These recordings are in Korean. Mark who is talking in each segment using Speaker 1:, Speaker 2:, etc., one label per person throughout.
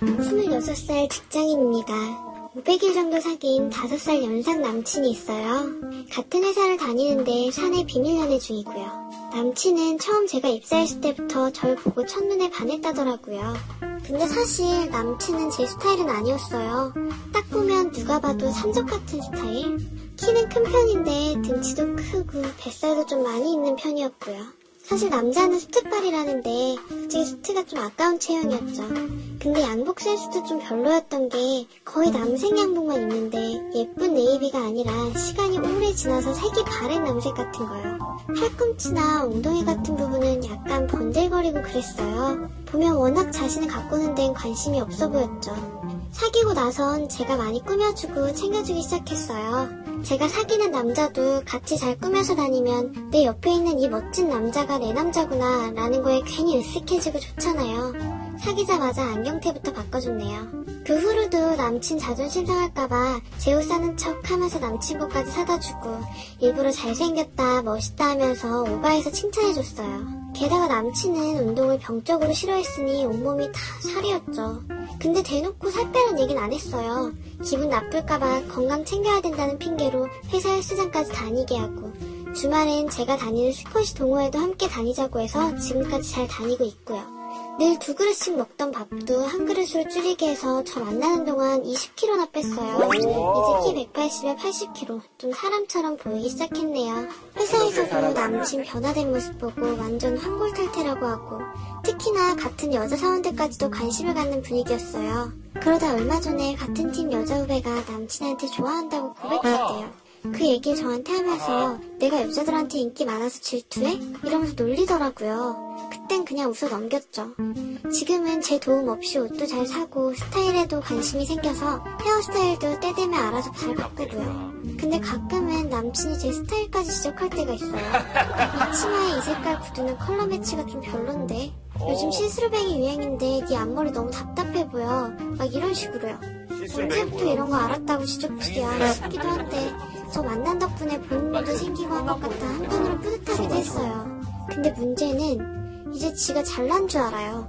Speaker 1: 26살 직장인입니다. 500일 정도 사귄 5살 연상 남친이 있어요. 같은 회사를 다니는데 사내 비밀 연애 중이고요. 남친은 처음 제가 입사했을 때부터 절 보고 첫눈에 반했다더라고요. 근데 사실 남친은 제 스타일은 아니었어요. 딱 보면 누가 봐도 삼적 같은 스타일? 키는 큰 편인데 등치도 크고 뱃살도 좀 많이 있는 편이었고요. 사실 남자는 수트빨이라는데 솔직히 수트가 좀 아까운 체형이었죠. 근데 양복 센스도 좀 별로였던 게 거의 남색 양복만 입는데 예쁜 네이비가 아니라 시간이 오래 지나서 색이 바랜 남색 같은 거요. 팔꿈치나 엉덩이 같은 부분은 약간 번들거리고 그랬어요. 보면 워낙 자신을 가꾸는 데는 관심이 없어 보였죠. 사귀고 나선 제가 많이 꾸며주고 챙겨주기 시작했어요. 제가 사귀는 남자도 같이 잘 꾸며서 다니면 내 옆에 있는 이 멋진 남자가 내 남자구나 라는 거에 괜히 으쓱해지고 좋잖아요. 사귀자마자 안경테부터 바꿔줬네요. 그 후로도 남친 자존심 상할까봐 제옷 사는 척 하면서 남친 것까지 사다 주고 일부러 잘생겼다 멋있다 하면서 오바해서 칭찬해줬어요. 게다가 남친은 운동을 병적으로 싫어했으니 온몸이 다 살이었죠. 근데 대놓고 살 빼란 얘긴 안 했어요. 기분 나쁠까봐 건강 챙겨야 된다는 핑계로 회사 헬스장까지 다니게 하고 주말엔 제가 다니는 스쿼시 동호회도 함께 다니자고 해서 지금까지 잘 다니고 있고요. 늘 두 그릇씩 먹던 밥도 한 그릇으로 줄이게 해서 저 만나는 동안 20kg나 뺐어요. 이제 키 180에 80kg. 좀 사람처럼 보이기 시작했네요. 회사에서도 남친 변화된 모습 보고 완전 환골탈태라고 하고 특히나 같은 여자 사원들까지도 관심을 갖는 분위기였어요. 그러다 얼마 전에 같은 팀 여자 후배가 남친한테 좋아한다고 고백했대요. 그 얘기를 저한테 하면서 내가 여자들한테 인기 많아서 질투해? 이러면서 놀리더라고요. 그땐 그냥 웃어 넘겼죠. 지금은 제 도움 없이 옷도 잘 사고 스타일에도 관심이 생겨서 헤어스타일도 때 되면 알아서 잘 바꾸고요. 근데 가끔은 남친이 제 스타일까지 지적할 때가 있어요. 이 치마에 이 색깔 구두는 컬러 매치가 좀 별론데 요즘 see-through bang이 유행인데 네 앞머리 너무 답답해 보여. 막 이런 식으로요. 언제부터 이런 거 알았다고 지적질이야 싶기도 한데 저 만난 덕분에 본인도 생기고 한 것 같아 한편으로 뿌듯하기도 했어요. 근데 문제는 이제 지가 잘난 줄 알아요.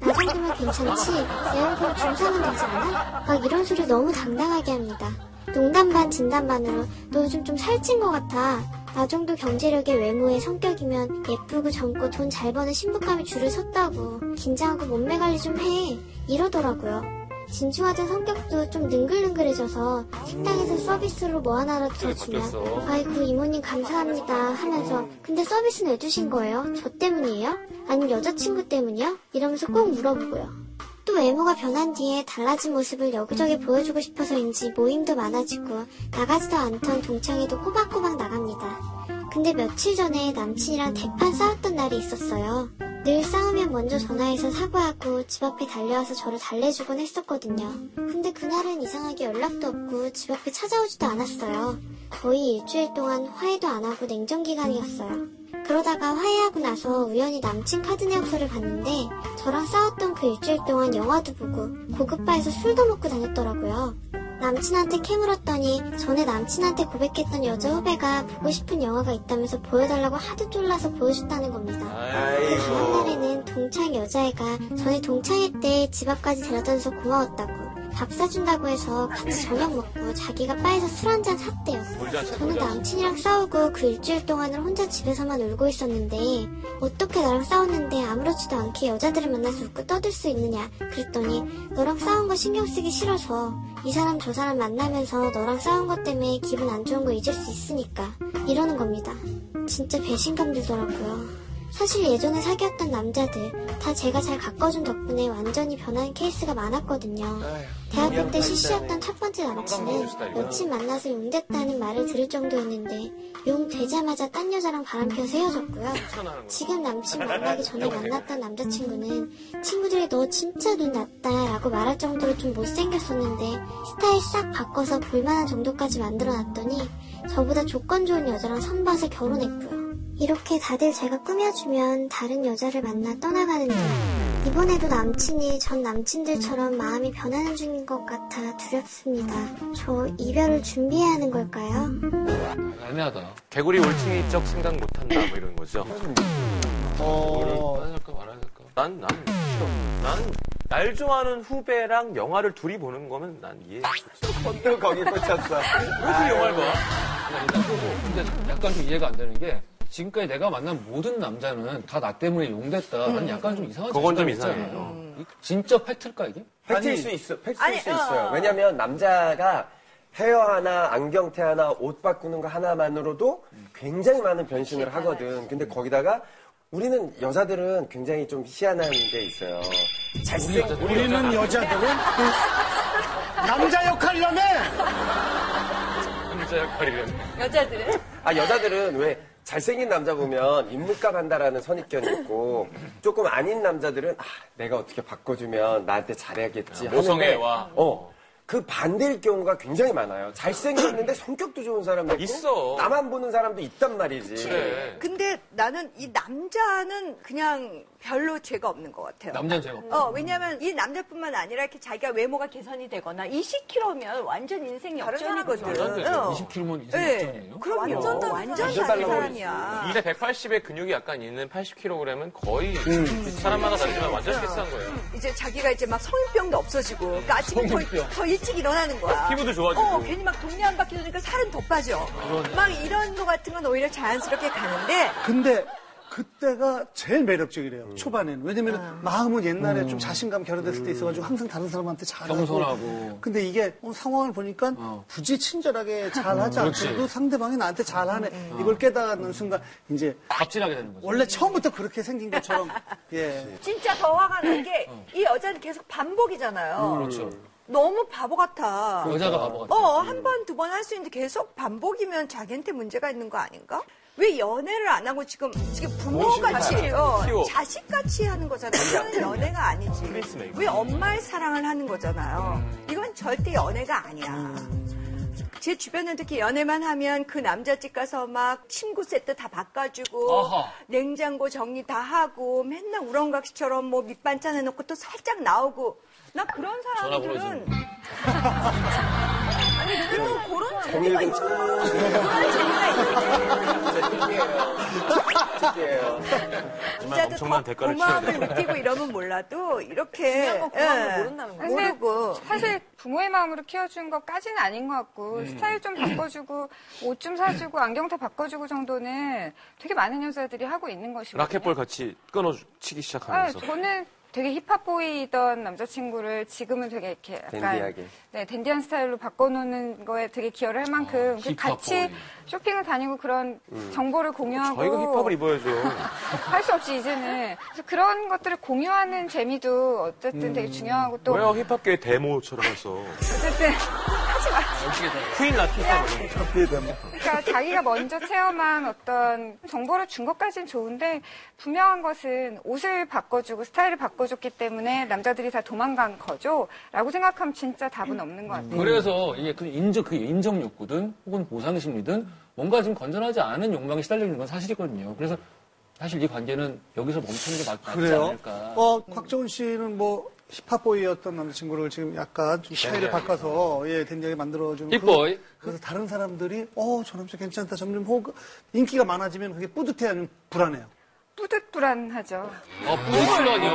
Speaker 1: 나 정도면 괜찮지? 내 얼굴 중상은 되지 않아? 막 이런 소리 너무 당당하게 합니다. 농담 반 진담 반으로 너 요즘 좀 살찐 것 같아. 나 정도 경제력의 외모의 성격이면 예쁘고 젊고 돈 잘 버는 신부감이 줄을 섰다고. 긴장하고 몸매 관리 좀 해. 이러더라고요. 진중하던 성격도 좀 능글능글해져서 식당에서 서비스로 뭐 하나라도 더 주면 아이고 이모님 감사합니다 하면서 근데 서비스는 왜 주신 거예요? 저 때문이에요? 아니면 여자친구 때문이요? 이러면서 꼭 물어보고요. 또 외모가 변한 뒤에 달라진 모습을 여기저기 보여주고 싶어서인지 모임도 많아지고 나가지도 않던 동창회도 꼬박꼬박 나갑니다. 근데 며칠 전에 남친이랑 대판 싸웠던 날이 있었어요. 늘 싸우면 먼저 전화해서 사과하고 집 앞에 달려와서 저를 달래주곤 했었거든요. 근데 그날은 이상하게 연락도 없고 집 앞에 찾아오지도 않았어요. 거의 일주일 동안 화해도 안 하고 냉전 기간이었어요. 그러다가 화해하고 나서 우연히 남친 카드 내역서를 봤는데 저랑 싸웠던 그 일주일 동안 영화도 보고 고급 바에서 술도 먹고 다녔더라고요. 남친한테 캐물었더니 전에 남친한테 고백했던 여자 후배가 보고 싶은 영화가 있다면서 보여달라고 하도 쫄라서 보여줬다는 겁니다. 그 다음 날에는 동창 여자애가 전에 동창회 때 집 앞까지 데려다 줘서 고마웠다고 밥 사준다고 해서 같이 저녁 먹고 자기가 바에서 술 한 잔 샀대요. 저는 남친이랑 싸우고 그 일주일 동안을 혼자 집에서만 울고 있었는데 어떻게 나랑 싸웠는데 아무렇지도 않게 여자들을 만나서 웃고 떠들 수 있느냐 그랬더니 너랑 싸운 거 신경 쓰기 싫어서 이 사람 저 사람 만나면서 너랑 싸운 것 때문에 기분 안 좋은 거 잊을 수 있으니까 이러는 겁니다. 진짜 배신감 들더라고요. 사실 예전에 사귀었던 남자들 다 제가 잘 가꿔준 덕분에 완전히 변한 케이스가 많았거든요. 대학교 때 CC였던 첫 번째 남친은 여친 만나서 용됐다는 말을 들을 정도였는데 용 되자마자 딴 여자랑 바람 피워서 헤어졌고요. 지금 남친 만나기 전에 만났던 남자친구는 친구들이 너 진짜 눈 났다 라고 말할 정도로 좀 못생겼었는데 스타일 싹 바꿔서 볼만한 정도까지 만들어놨더니 저보다 조건 좋은 여자랑 선봐서 결혼했고요. 이렇게 다들 제가 꾸며주면 다른 여자를 만나 떠나가는데 이번에도 남친이 전 남친들처럼 마음이 변하는 중인 것 같아 두렵습니다. 저 이별을 준비해야 하는 걸까요?
Speaker 2: 애매하다. 개구리 올챙이적 생각 못한다 뭐 이런 거죠.
Speaker 3: 어,
Speaker 2: 말해야 될까 말아야 될까? 난, 난 싫어. 난 날 좋아하는 후배랑 영화를 둘이 보는 거면 난 이해.
Speaker 3: 또 거기 꽂혔어.
Speaker 2: 왜 영화를 봐?
Speaker 4: 일단 그거. 근데 약간 좀 이해가 안 되는 게 지금까지 내가 만난 모든 남자는 다 나 때문에 용됐다. 나는 약간 좀 이상한
Speaker 2: 그건 좀 이상해요.
Speaker 4: 이- 진짜 팩트일까 이게?
Speaker 3: 팩트일
Speaker 5: 아니,
Speaker 3: 수 있어. 팩트일
Speaker 5: 아니,
Speaker 3: 수
Speaker 5: 어,
Speaker 3: 있어요.
Speaker 5: 어.
Speaker 3: 왜냐면 남자가 헤어 하나, 안경테 하나, 옷 바꾸는 거 하나만으로도 굉장히 많은 변신을 하거든. 근데 거기다가 우리는 여자들은 굉장히 좀 희한한 게 있어요. 잘생
Speaker 5: 우리는 여자들은 남자 역할이라며
Speaker 2: 남자 역할이면.
Speaker 6: 여자들은?
Speaker 3: 아 여자들은 왜 잘생긴 남자 보면 입물감 한다라는 선입견이 있고 조금 아닌 남자들은 아 내가 어떻게 바꿔주면 나한테 잘해야겠지
Speaker 2: 아, 모성애
Speaker 3: 하는데
Speaker 2: 와.
Speaker 3: 어. 그 반대일 경우가 굉장히 많아요. 잘생겼는데 성격도 좋은 사람도 있고
Speaker 2: 있어.
Speaker 3: 나만 보는 사람도 있단 말이지.
Speaker 2: 그래.
Speaker 6: 근데 나는 이 남자는 그냥 별로 죄가 없는 것 같아요.
Speaker 4: 남자는 제가
Speaker 6: 어, 왜냐면 이 남자뿐만 아니라 이렇게 자기가 외모가 개선이 되거나 20kg면 완전 인생 역전이거든.
Speaker 2: 사람들이
Speaker 6: 어.
Speaker 4: 20kg면 이상
Speaker 6: 네.
Speaker 4: 역전이에요?
Speaker 6: 그럼요. 완전 다른, 완전 다른 사람이야.
Speaker 2: 일에 180에 근육이 약간 있는 80kg은 거의
Speaker 3: 음.
Speaker 2: 사람마다 다르지만 완전 비슷한 거예요.
Speaker 6: 이제 자기가 이제 막 성인병도 없어지고, 그러니까 아침에 더,
Speaker 4: 성인병.
Speaker 6: 더 일찍 일어나는 거야.
Speaker 2: 피부도 좋아지고.
Speaker 6: 어, 괜히 막 동네 한 바퀴 도니까 살은 더 빠져. 막 이런 거 같은 건 오히려 자연스럽게 가는데,
Speaker 5: 근데 그때가 제일 매력적이래요 초반에는 왜냐면 마음은 옛날에 좀 자신감 결여됐을 때 있어가지고 항상 다른 사람한테 잘하고
Speaker 4: 겸손하고.
Speaker 5: 근데 이게 어, 상황을 보니까
Speaker 4: 어.
Speaker 5: 굳이 친절하게 잘하지. 않고도 상대방이 나한테 잘하네 이걸 깨닫는 순간 이제
Speaker 4: 갑질하게 되는 거죠.
Speaker 5: 원래 처음부터 그렇게 생긴 것처럼 예
Speaker 6: 진짜 더 화가 난 게, 이 여자는 계속 반복이잖아요.
Speaker 4: 그렇죠.
Speaker 6: 너무 바보 같아.
Speaker 4: 여자가 바보 같아.
Speaker 6: 어, 한 번, 두 번 할 수 있는데 계속 반복이면 자기한테 문제가 있는 거 아닌가? 왜 연애를 안 하고 지금, 지금 부모같이, 어. 자식같이 하는 거잖아요. 이건 연애가 아니지. 왜 엄마의 사랑을 하는 거잖아요. 이건 절대 연애가 아니야. 제 주변은 특히 연애만 하면 그 남자집 가서 막 침구 세트 다 바꿔주고
Speaker 4: 아하.
Speaker 6: 냉장고 정리 다 하고 맨날 우렁각시처럼 뭐 밑반찬 해놓고 또 살짝 나오고 나 그런 사람들은 아니 그래도 그런
Speaker 3: 정일근
Speaker 6: 그런 재미가 있는데. 진짜도
Speaker 2: 엄청난
Speaker 6: 더
Speaker 2: 대가를 치러야
Speaker 6: 고마움을 느끼고 이러면 몰라도 이렇게
Speaker 7: 고마움을
Speaker 6: 예,
Speaker 7: 모른다는 거예요.
Speaker 6: 모르고.
Speaker 7: 사실 부모의 마음으로 키워준 것까지는 아닌 것 같고 스타일 좀 바꿔주고 옷 좀 사주고 안경테 바꿔주고 정도는 되게 많은 여자들이 하고 있는 것이거든요.
Speaker 2: 라켓볼 같이 끊어치기
Speaker 7: 아,
Speaker 2: 시작하면서.
Speaker 7: 저는 되게 힙합 보이던 남자친구를 지금은 되게 이렇게 약간
Speaker 3: 댄디하게.
Speaker 7: 네, 댄디한 스타일로 바꿔놓는 거에 되게 기여를 할 만큼 그
Speaker 4: 같이.
Speaker 7: 쇼핑을 다니고 그런 정보를 공유하고
Speaker 2: 저희가 힙합을 입어야죠.
Speaker 7: 할 수 없이 이제는 그래서 그런 것들을 공유하는 재미도 어쨌든 되게 중요하고 또
Speaker 2: 왜요? 힙합계 데모처럼 해서.
Speaker 7: 어쨌든 하지 마.
Speaker 2: 퀸 라티파.
Speaker 7: 그러니까 자기가 먼저 체험한 어떤 정보를 준 것까지는 좋은데 분명한 것은 옷을 바꿔주고 스타일을 바꿔 줬기 때문에 남자들이 다 도망간 거죠 라고 생각하면 진짜 답은 없는 것 같아요.
Speaker 4: 그래서 이게 그 인정, 그 인정 욕구든 혹은 보상 심리든 뭔가 지금 건전하지 않은 욕망에 시달려 있는 건 사실이거든요. 그래서 사실 이 관계는 여기서 멈추는 게 맞, 맞지
Speaker 5: 그래요
Speaker 4: 않을까.
Speaker 5: 어 곽정훈 씨는 뭐 힙합보이였던 남자친구를 지금 약간 좀 스타일을
Speaker 2: 댄디하게.
Speaker 5: 바꿔서 예 댄디하게 만들어주는
Speaker 4: 힙보이.
Speaker 5: 그- 그래서 다른 사람들이 어 저 남자 괜찮다 점점 혹 인기가 많아지면 그게 뿌듯해 아니면 불안해요
Speaker 7: 뿌듯불안하죠.
Speaker 4: 어, 뿌듯불안이요.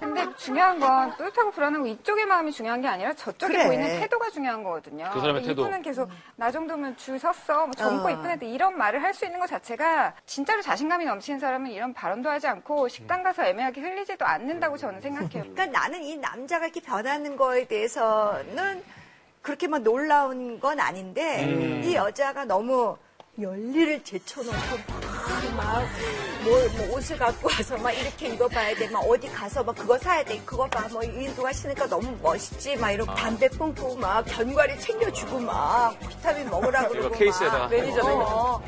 Speaker 7: 근데 중요한 건 뿌듯하고 불안하고 이쪽의 마음이 중요한 게 아니라 저쪽에
Speaker 6: 그래.
Speaker 7: 보이는 태도가 중요한 거거든요.
Speaker 4: 그 사람의 태도.
Speaker 7: 이분은 계속 나 정도면 줄 섰어, 뭐 젊고
Speaker 6: 어.
Speaker 7: 이쁜 애들 이런 말을 할 수 있는 것 자체가 진짜로 자신감이 넘치는 사람은 이런 발언도 하지 않고 식당 가서 애매하게 흘리지도 않는다고 저는 생각해요.
Speaker 6: 그러니까 나는 이 남자가 이렇게 변하는 거에 대해서는 그렇게 막 놀라운 건 아닌데 이 여자가 너무 열리를 제쳐놓고 막, 뭐, 뭐 옷을 갖고 와서 막 이렇게 입어봐야 돼. 막 어디 가서 막 그거 사야 돼. 그거 봐. 뭐 인도가 신으니까 너무 멋있지. 막 이러고 담배 끊고 막 견과류 챙겨주고 막 비타민 먹으라고 그러고
Speaker 2: 이거 케이스에다가.
Speaker 6: 막 매니저 어,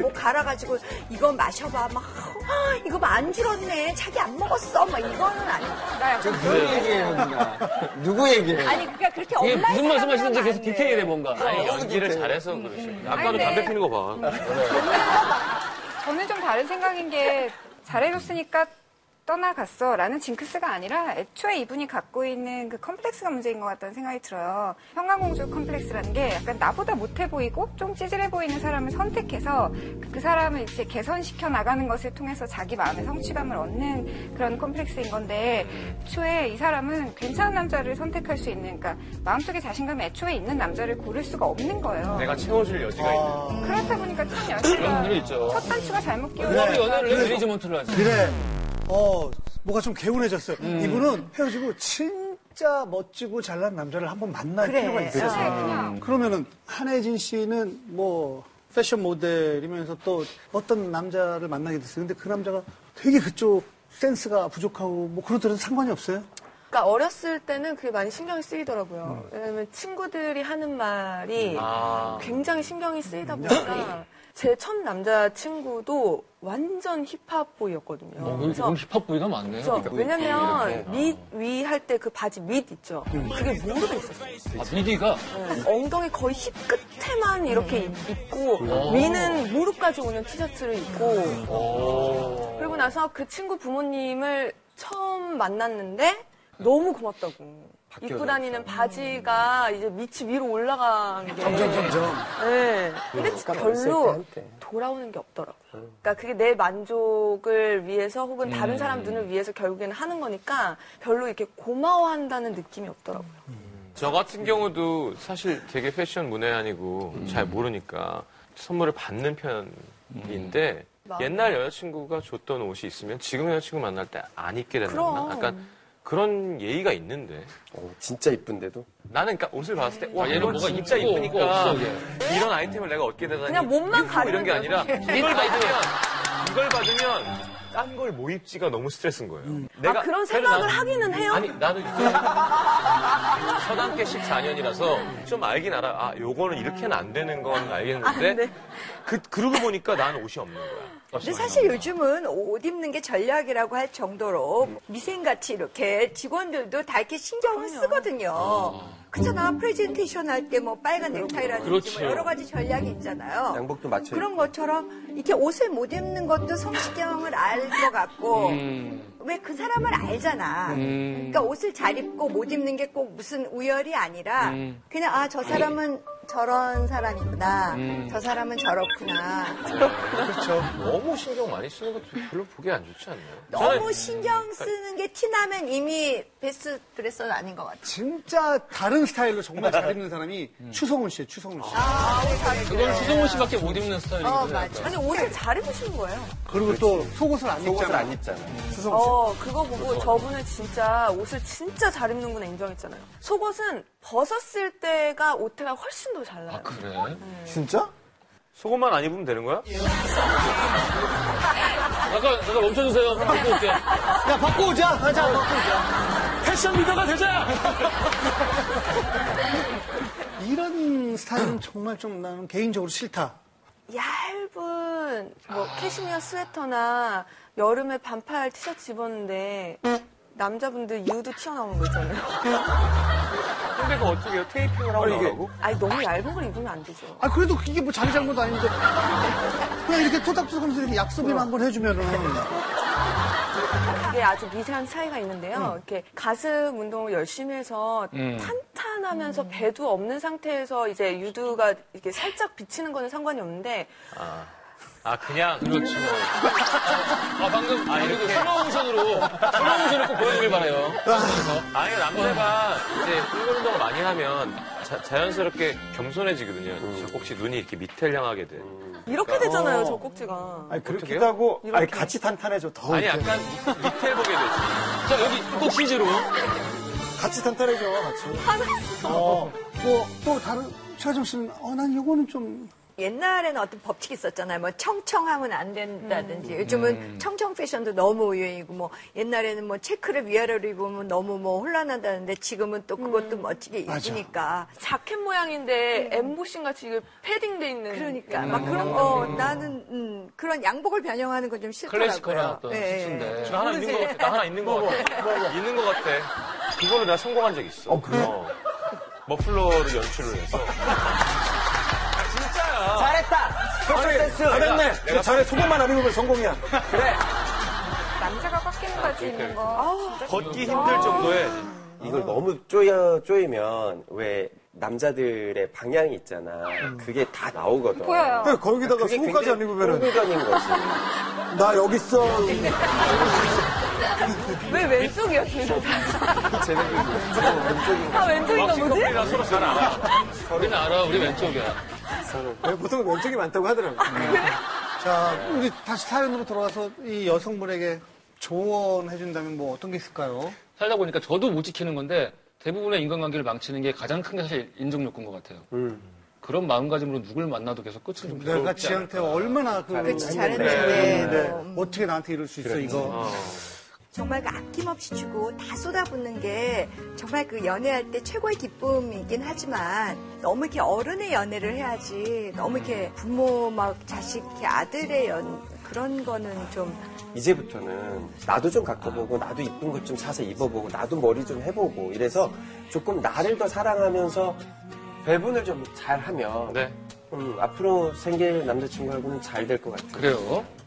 Speaker 6: 뭐 갈아가지고 이거 마셔봐. 막 아, 이거 안 줄었네. 자기 안 먹었어. 막 이거는 아니고. 나 약간
Speaker 3: 누구 얘기예요, 누나? 누구 얘기예요?
Speaker 6: 아니 그러니까 그렇게
Speaker 4: 이게
Speaker 6: 엄마
Speaker 4: 무슨 말씀 하시는지 계속 디테일해 뭔가.
Speaker 2: 아니, 연기를 잘해서 그러시죠. 아까도 담배
Speaker 7: 네.
Speaker 2: 피는 거 봐.
Speaker 7: 저는 좀 다른 생각인 게 잘해줬으니까 떠나갔어 라는 징크스가 아니라 애초에 이분이 갖고 있는 그 컴플렉스가 문제인 것 같다는 생각이 들어요. 평강공주 컴플렉스라는 게 약간 나보다 못해 보이고 좀 찌질해 보이는 사람을 선택해서 그 사람을 이제 개선시켜 나가는 것을 통해서 자기 마음의 성취감을 얻는 그런 컴플렉스인 건데 애초에 이 사람은 괜찮은 남자를 선택할 수 있는 그러니까 마음속에 자신감이 애초에 있는 남자를 고를 수가 없는 거예요.
Speaker 2: 내가 채워줄 여지가 있는.
Speaker 7: 그렇다 보니까 참
Speaker 4: 있죠.
Speaker 7: 첫 단추가 잘못 끼워
Speaker 4: 그래. 연애를 해 매니지먼트를 하지.
Speaker 5: 그래. 어, 뭐가 좀 개운해졌어요.
Speaker 6: 음.
Speaker 5: 이분은 헤어지고 진짜 멋지고 잘난 남자를 한번 만날
Speaker 6: 그래.
Speaker 5: 필요가 있어요.
Speaker 7: 그래, 그냥.
Speaker 5: 그러면은 한혜진 씨는 뭐 패션 모델이면서 또 어떤 남자를 만나게 됐어요. 근데 그 남자가 되게 그쪽 센스가 부족하고 뭐 그렇더라도 상관이 없어요.
Speaker 8: 그러니까 어렸을 때는 그게 많이 신경이 쓰이더라고요. 왜냐면 친구들이 하는 말이
Speaker 2: 아.
Speaker 8: 굉장히 신경이 쓰이다 보니까 제 첫 남자친구도 완전 힙합보이였거든요.
Speaker 4: 어,
Speaker 8: 그래서
Speaker 4: 그럼 힙합 부위가 많네요.
Speaker 8: 그래서
Speaker 3: 이렇게
Speaker 8: 왜냐면
Speaker 3: 이렇게.
Speaker 8: 밑위 할 때 그 바지 밑 있죠. 그게 무릎에 있었어요.
Speaker 4: 아, 미디가
Speaker 8: 네. 엉덩이 거의 힙 끝에만 이렇게 입- 입고
Speaker 4: 오.
Speaker 8: 위는 무릎까지 오는 티셔츠를 입고
Speaker 4: 오.
Speaker 8: 그리고 나서 그 친구 부모님을 처음 만났는데 너무 고맙다고. 입고 다니는 바지가 이제 밑이 위로 올라간 게.
Speaker 5: 점점 점점.
Speaker 8: 네. 근데
Speaker 3: 그러니까
Speaker 8: 별로. 돌아오는 게 없더라고요. 그러니까 그게 내 만족을 위해서 혹은 다른
Speaker 3: 음.
Speaker 8: 사람 눈을 위해서 결국에는 하는 거니까 별로 이렇게 고마워한다는 느낌이 없더라고요.
Speaker 2: 저 같은 경우도 사실 되게 패션 문외한이고 잘 모르니까 선물을 받는 편인데. 옛날 여자친구가 줬던 옷이 있으면 지금 여자친구 만날 때 안 입게 된다. 약간 그런 예의가 있는데
Speaker 3: 어, 진짜 이쁜데도.
Speaker 2: 나는 그러니까 옷을 봤을 때 와,
Speaker 4: 아, 얘는
Speaker 2: 이건
Speaker 4: 뭐가
Speaker 2: 진짜 이쁘니까
Speaker 4: 없어.
Speaker 2: 이런 아이템을 내가 얻게 되다니
Speaker 8: 그냥 몸만
Speaker 2: 이쁘고 이런 게 아니라. 이걸 받으면 이걸 받으면 딴 걸 뭐 입지가 너무 스트레스인 거예요.
Speaker 8: 아, 그런 생각을
Speaker 2: 나는-
Speaker 8: 하기는 해요?
Speaker 2: 아니 나는 서당계 14년이라서 좀 알긴 알아. 아 요거는 이렇게는 안 되는 건 알겠는데
Speaker 8: 아, 네.
Speaker 2: 그 그러고 보니까 나는 옷이 없는 거야.
Speaker 6: 근데 사실 요즘은 옷 입는 게 전략이라고 할 정도로 미생같이 이렇게 직원들도 다 이렇게 신경을 쓰거든요. 그렇잖아. 프레젠테이션 할 때 뭐 빨간 넥타이라든지
Speaker 4: 그렇죠.
Speaker 6: 뭐 여러 가지 전략이 있잖아요.
Speaker 3: 양복도 맞춰
Speaker 6: 그런 것처럼 이렇게 옷을 못 입는 것도 성시경을 알 것 같고
Speaker 4: 음.
Speaker 6: 왜그 사람을 알잖아.
Speaker 4: 음.
Speaker 6: 그러니까 옷을 잘 입고 못 입는 게 꼭 무슨 우열이 아니라
Speaker 4: 음.
Speaker 6: 그냥 아 저 사람은 저런 사람이구나.
Speaker 4: 음.
Speaker 6: 저 사람은 저렇구나.
Speaker 3: 그렇죠.
Speaker 2: 너무 신경 많이 쓰는 것도 별로 보기 안 좋지 않나요?
Speaker 6: 너무 신경 쓰는 게 티나면 이미 베스트 드레서는 아닌 것 같아.
Speaker 5: 진짜 다른 스타일로 정말 잘 입는 사람이 추성훈 씨예요, 추성훈 씨.
Speaker 4: 그건 수성훈 씨밖에 못 입는 스타일이거든요.
Speaker 6: 어, 맞아.
Speaker 8: 아니, 옷을 잘 입으신 거예요.
Speaker 5: 그리고 또 속옷을 안
Speaker 3: 속옷을
Speaker 5: 입잖아.
Speaker 3: 안 입잖아.
Speaker 5: 추성훈 씨.
Speaker 8: 어, 그거 보고 저분은 진짜 옷을 진짜 잘 입는구나 인정했잖아요. 속옷은 벗었을 때가 옷태가 훨씬 더 잘 나요.
Speaker 4: 아, 그래?
Speaker 5: 진짜?
Speaker 2: 속옷만 안 입으면 되는 거야?
Speaker 4: 잠깐, 잠깐 멈춰주세요. 바꿔 올게.
Speaker 5: 야, 바꿔 오자. 가자, 바꿔 오자.
Speaker 4: 패션 리더가 되자!
Speaker 5: 이런 스타일은 정말 좀 나는 개인적으로 싫다.
Speaker 8: 얇은 뭐 캐시미어 스웨터나 여름에 반팔 티셔츠 입었는데 남자분들 유도 튀어나오는 거 있잖아요.
Speaker 2: 근데 그거 어떻게 해요? 테이핑을 하고
Speaker 3: 아니, 이게-
Speaker 2: 나가고?
Speaker 8: 아니 너무 얇은 걸 입으면 안 되죠.
Speaker 5: 아, 그래도 그게 뭐 자기 잘못 아닌데. 그냥 이렇게 토닥토닥하면서 이렇게 약속이나 한번 해주면은.
Speaker 8: 이게 아주 미세한 차이가 있는데요. 이렇게 가슴 운동을 열심히 해서
Speaker 4: 음.
Speaker 8: 탄탄하면서 배도 없는 상태에서 이제 유두가 이렇게 살짝 비치는 거는 상관이 없는데
Speaker 2: 아, 아 그냥
Speaker 4: 그렇죠. 아, 방금, 아, 이렇게 슬로우 모션으로, 슬로우 모션을 꼭 보여주길 바래요
Speaker 2: 아니 남자가 이제 끈근 운동을 많이 하면 자, 연스럽게 겸손해지거든요. 혹시 눈이 이렇게 밑을 향하게 돼.
Speaker 8: 이렇게 되잖아요, 저 꼭지가.
Speaker 3: 아니,
Speaker 2: 어떡해요?
Speaker 3: 그렇기도 하고. 아니, 같이 탄탄해져. 더.
Speaker 2: 아니
Speaker 3: 이렇게.
Speaker 2: 약간 밑을 보게 되지.
Speaker 4: 자, 여기 또 치즈로.
Speaker 3: 같이 탄탄해져, 같이.
Speaker 5: 어, 뭐, 또 다른, 최하정 씨는, 어, 난 이거는 좀.
Speaker 6: 옛날에는 어떤 법칙이 있었잖아요. 뭐 청청하면 안 된다든지. 요즘은 청청 패션도 너무 유행이고 뭐 옛날에는 뭐 체크를 위아래로 입으면 너무 뭐 혼란하다는데 지금은 또 그것도 멋지게 입으니까.
Speaker 8: 자켓 모양인데 엠보싱 같이 이게 패딩돼 있는.
Speaker 6: 그러니까 막 그런 거 나는 음, 그런 양복을 변형하는 건 좀 싫더라고요. 예, 예.
Speaker 4: 수인데.
Speaker 2: 저 하나 있는 것 같아. 나 하나 있는 것 같아. 있는 것 같아. 그걸로 내가 성공한 적 있어. 어, 그래? 머플러를 연출을 해서.
Speaker 3: 퍼펙트 센스! 잘했네!
Speaker 2: 내가
Speaker 3: 전에 속옷만 안 입으면 성공이야. 그래!
Speaker 7: 남자가 거수 있는 거. 진짜
Speaker 2: 걷기 힘들 정도의
Speaker 3: 이걸 너무 쪼여, 쪼이면 왜 남자들의 방향이 있잖아. 그게 다 나오거든.
Speaker 7: 보여요.
Speaker 9: 근데 거기다가
Speaker 3: 그게
Speaker 9: 속옷까지
Speaker 3: 굉장히
Speaker 9: 안 입으면은
Speaker 3: 꼴불견인 거지.
Speaker 9: 나 여기 있어.
Speaker 8: 왜 왼쪽이야, 둘 다?
Speaker 3: 쟤는 무조건 왼쪽인
Speaker 8: 다 왼쪽인가
Speaker 2: 왁싱
Speaker 8: 보지?
Speaker 2: 커플이라 서로 잘 알아.
Speaker 4: 우리는 알아, 우리 왼쪽이야.
Speaker 9: 네, 보통 왼쪽이 많다고 하더라고.
Speaker 5: 자, 우리 다시 사연으로 돌아와서 이 여성분에게 조언해준다면 뭐 어떤 게 있을까요?
Speaker 4: 살다 보니까 저도 못 지키는 건데 대부분의 인간관계를 망치는 게 가장 큰 게 사실 인정 욕구인 것 같아요. 그런 마음가짐으로 누굴 만나도 계속 끝을 좀
Speaker 5: 내가 지한테 얼마나 그
Speaker 6: 그치,
Speaker 5: 잘했는데
Speaker 6: 잘했는데.
Speaker 5: 네. 어떻게 나한테 이럴 수 있어 이거
Speaker 6: 정말 그 아낌없이 주고 다 쏟아붓는 게 정말 그 연애할 때 최고의 기쁨이긴 하지만 너무 이렇게 어른의 연애를 해야지 너무 이렇게 부모 막 자식 이렇게 아들의 연 그런 거는 좀
Speaker 3: 이제부터는 나도 좀 갖고보고 나도 이쁜 것 좀 사서 입어보고 나도 머리 좀 해보고 이래서 조금 나를 더 사랑하면서 배분을 좀 잘하면
Speaker 2: 네.
Speaker 3: 음, 앞으로 생길 남자친구하고는 잘 될 것 같아요.
Speaker 4: 그래요.